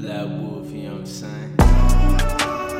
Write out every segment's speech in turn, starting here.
Black Wolf, you know what I'm saying?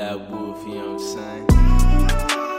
That Wolf, you know what I'm saying?